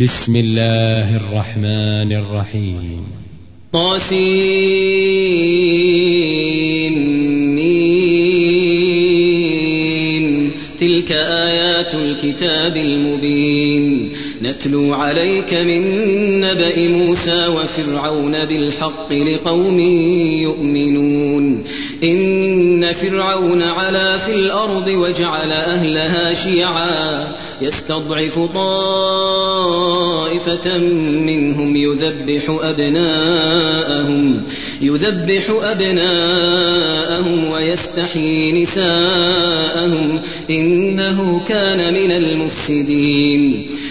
بسم الله الرحمن الرحيم. طاسين تلك آيات الكتاب المبين. نتلو عليك من نبأ موسى وفرعون بالحق لقوم يؤمنون. إن فرعون علا في الأرض وجعل أهلها شيعا. يستضعف طائفة منهم يذبح أبناءهم يذبح أبناءهم ويستحيي نساءهم إنه كان من المفسدين.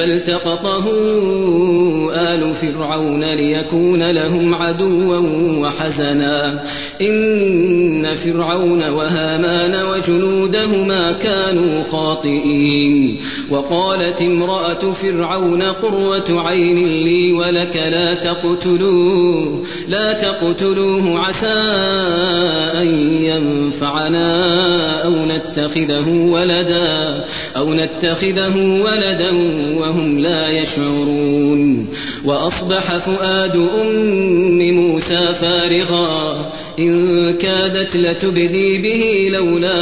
فالتقطه آل فرعون ليكون لهم عدوا وحزنا. إن فرعون وهامان وجنودهما كانوا خاطئين. وقالت امرأة فرعون قرة عين لي ولك لا تقتلوه لا تقتلوه عسى أن ينفعنا أو نتخذه ولدا أو نتخذه ولدا وهم لا يشعرون. وأصبح فؤاد أم موسى فارغا. إن كادت لتبدي به لولا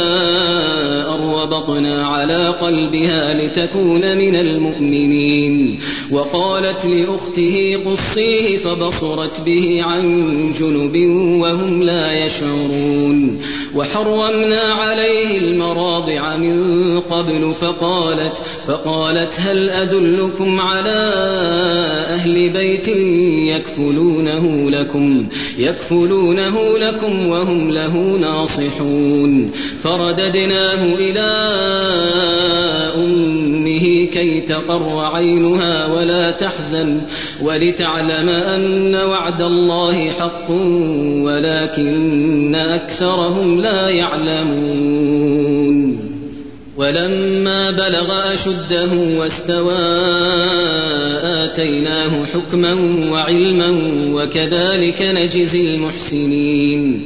أن ربطنا على قلبها لتكون من المؤمنين. وقالت لأخته قصيه فبصرت به عن جنب وهم لا يشعرون. وحرمنا عليه المراضع من قبل فقالت فقالت هل أدلكم على أهل بيت يكفلونه لكم؟ يكفلونه لكم وهم له ناصحون. فرددناه إلى أمه كي تقر عينها ولا تحزن ولتعلم أن وعد الله حق ولكن أكثرهم لا يعلمون. ولما بلغ أشده واستوى آتيناه حكما وعلما وكذلك نجزي المحسنين.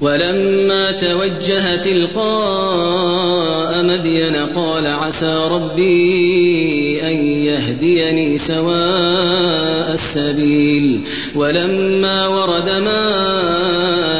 ولما توجه تلقاء مدين قال عسى ربي أن يهديني سواء السبيل. ولما ورد ماء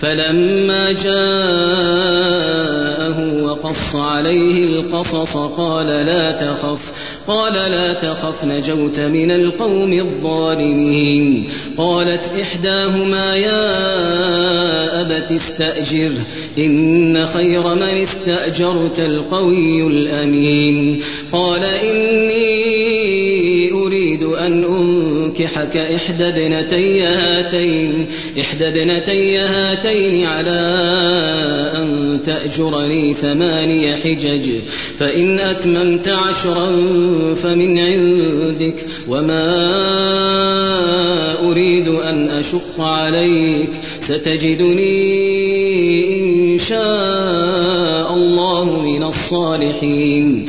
فلما جاءه وقص عليه القصص قال لا تخف قال لا تخف نجوت من القوم الظالمين. قالت إحداهما يا أبت استأجر إن خير من استأجرت القوي الأمين. قال إني أريد أن أنكحك إحدى ابنتي هاتين إحدى ابنتي هاتين على أن تأجرني ثماني حجج فإن أتممت عشرا فمن عندك وما أريد أن أشق عليك ستجدني إن شاء الله من الصالحين.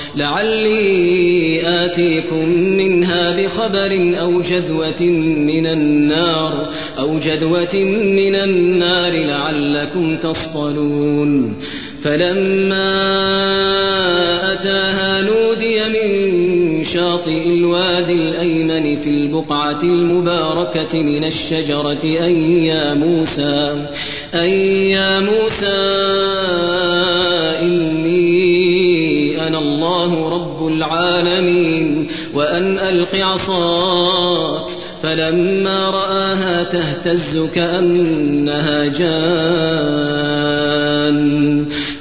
لعلي آتيكم منها بخبر أو جذوة من النار أو جذوة من النار لعلكم تصطلون. فلما أتاها نودي من شاطئ الوادي الأيمن في البقعة المباركة من الشجرة أي يا موسى أي يا موسى إني العالمين وأن ألق عصاك فلما رآها تهتز كأنها جان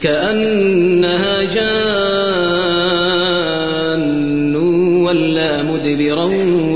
كأنها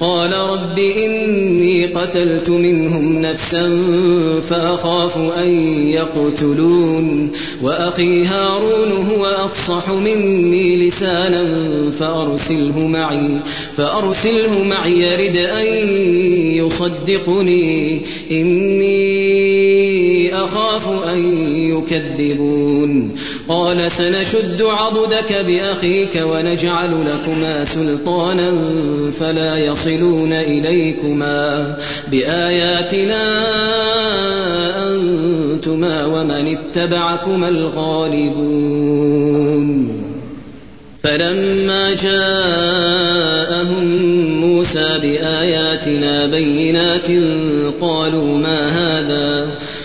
قال رب إني قتلت منهم نفسا فأخاف أن يقتلون وأخي هارون هو أفصح مني لسانا فأرسله معي فأرسله معي يرد أن يصدقني إني أخاف أن يكذبون. قال سنشد عضدك بأخيك ونجعل لكما سلطانا فلا يصلون إليكما. بآياتنا أنتما ومن اتبعكما الغالبون. فلما جاءهم موسى بآياتنا بينات قالوا ما هذا؟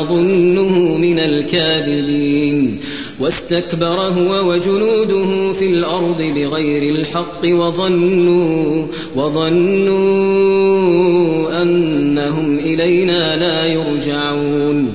لأظنه من الكاذبين. واستكبر هو وجنوده في الأرض بغير الحق وظنوا وظنوا أنهم إلينا لا يرجعون.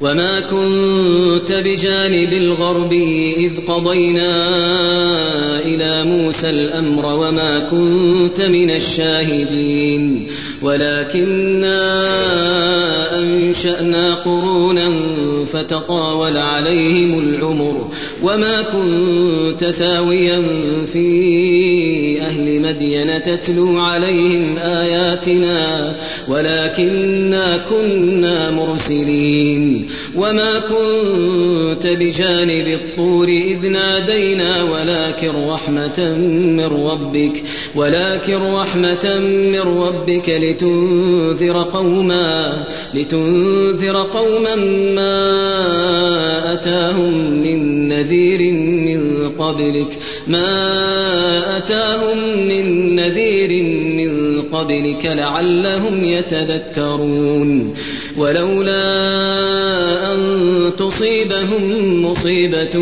وما كنت بجانب الغرب إذ قضينا إلى موسى الأمر وما كنت من الشاهدين ولكنا أنشأنا قرونا فتطاول عليهم العمر وما كنت ثاويا في أهل مدين تتلو عليهم آياتنا ولكنا كنا مرسلين وما كنت بجانب الطور إذ نادينا ولكن رحمة من ربك ولكن رحمة من ربك لتنذر قوما لتنذر قوما ما أتاهم من نذير من قبلك ما أتاهم من نذير من قبلك لعلهم يتذكرون. ولولا أن تصيبهم مصيبة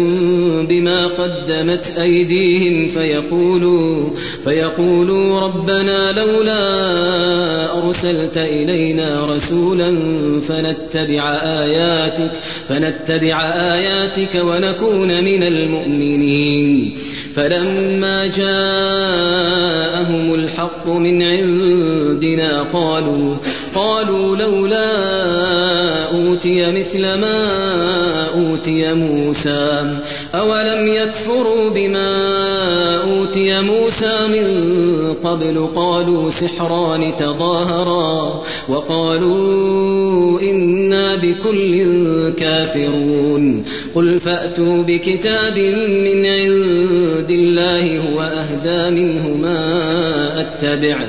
بما قدمت أيديهم فيقولوا فيقولوا ربنا لولا أرسلت إلينا رسولا فنتبع آياتك فنتبع آياتك ونكون من المؤمنين. فلما جاءهم الحق من عندنا قالوا قالوا لولا أوتي مثل ما أوتي موسى. أولم يكفروا بما أوتي موسى من قبل؟ قالوا سحران تظاهرا وقالوا إنا بكل كافرون. قل فأتوا بكتاب من عند الله هو أهدى منه ما أتبعه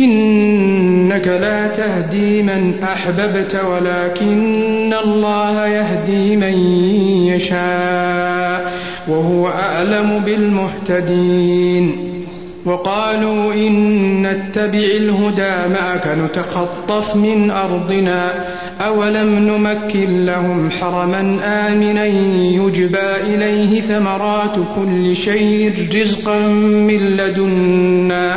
إنك لا تهدي من أحببت ولكن الله يهدي من يشاء وهو أعلم بالمهتدين وقالوا إن نتبع الهدى معك نتخطف من أرضنا أولم نمكن لهم حرما آمنا يجبى إليه ثمرات كل شيء رزقا من لدنا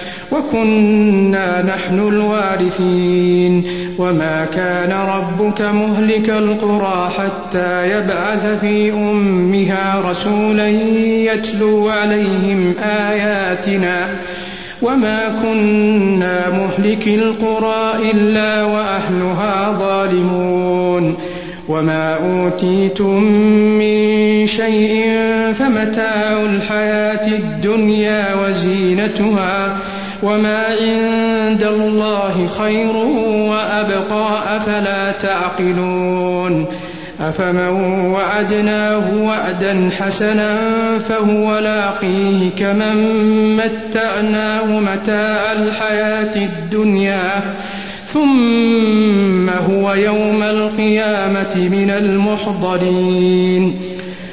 وكنا نحن الوارثين. وما كان ربك مهلك القرى حتى يبعث في أمها رسولا يتلو عليهم آياتنا. وما كنا مهلك القرى إلا وأهلها ظالمون. وما أوتيتم من شيء فمتاع الحياة الدنيا وزينتها. وما عند الله خير وأبقى أفلا تعقلون أفمن وعدناه وعدا حسنا فهو لاقيه كمن متعناه متاع الحياة الدنيا ثم هو يوم القيامة من المحضرين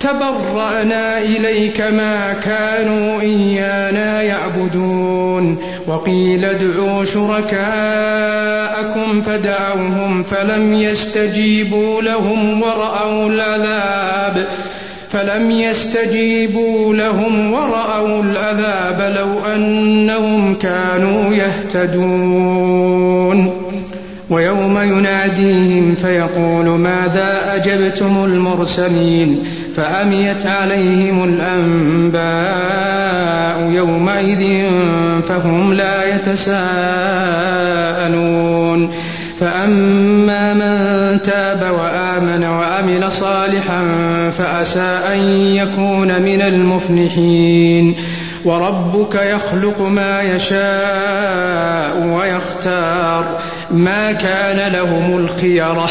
تبرأنا إليك ما كانوا إيانا يعبدون. وقيل ادعوا شركاءكم فدعوهم فلم يستجيبوا لهم ورأوا العذاب. فلم يستجيبوا لهم ورأوا العذاب لو أنهم كانوا يهتدون. ويوم يناديهم فيقول ماذا أجبتم المرسلين؟ فأميت عليهم الأنباء يومئذ فهم لا يتساءلون. فأما من تاب وآمن وعمل صالحا فأسى أن يكون من المفلحين. وربك يخلق ما يشاء ويختار. ما كان لهم الخيرة.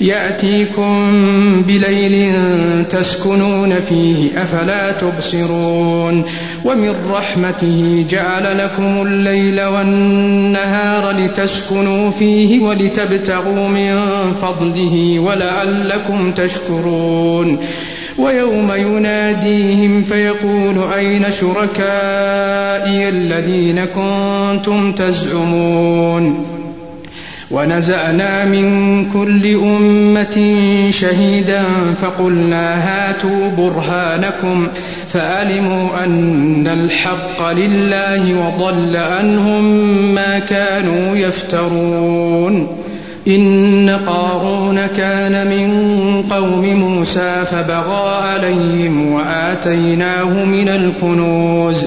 يأتيكم بليل تسكنون فيه أفلا تبصرون. ومن رحمته جعل لكم الليل والنهار لتسكنوا فيه ولتبتغوا من فضله ولعلكم تشكرون. ويوم يناديهم فيقول أين شركائي الذين كنتم تزعمون؟ ونزعنا من كل أمة شهيدا فقلنا هاتوا برهانكم فعلموا أن الحق لله وضل عنهم ما كانوا يفترون. إن قارون كان من قوم موسى فبغى عليهم وآتيناه من الكنوز.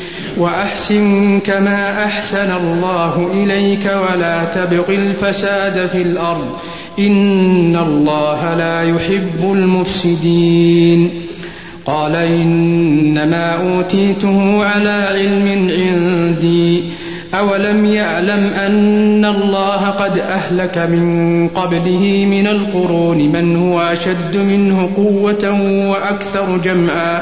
وأحسن كما أحسن الله إليك ولا تبغ الفساد في الأرض. إن الله لا يحب المفسدين. قال إنما أوتيته على علم عندي. أولم يعلم أن الله قد أهلك من قبله من القرون من هو أشد منه قوة وأكثر جمعا.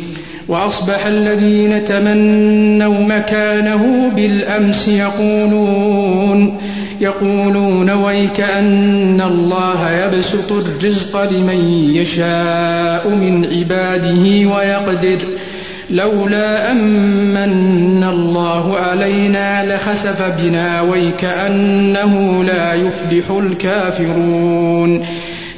وأصبح الذين تمنوا مكانه بالأمس يقولون يقولون ويك أن الله يبسط الرزق لمن يشاء من عباده ويقدر. لولا أمن الله علينا لخسف بنا ويكأنه لا يفلح الكافرون.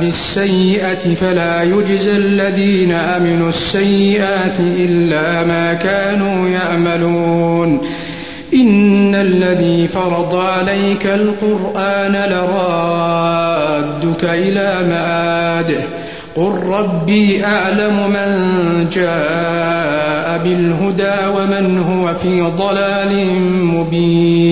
بالسيئة فلا يجزى الذين أمنوا السيئات إلا ما كانوا يعملون. إن الذي فرض عليك القرآن لرادك إلى مآده قل ربي أعلم من جاء بالهدى ومن هو في ضلال مبين.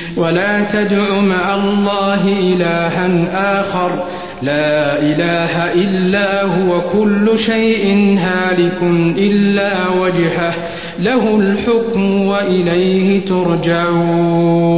ولا تدع مع الله إلها آخر. لا إله إلا هو كل شيء هالك إلا وجهه. له الحكم وإليه ترجعون.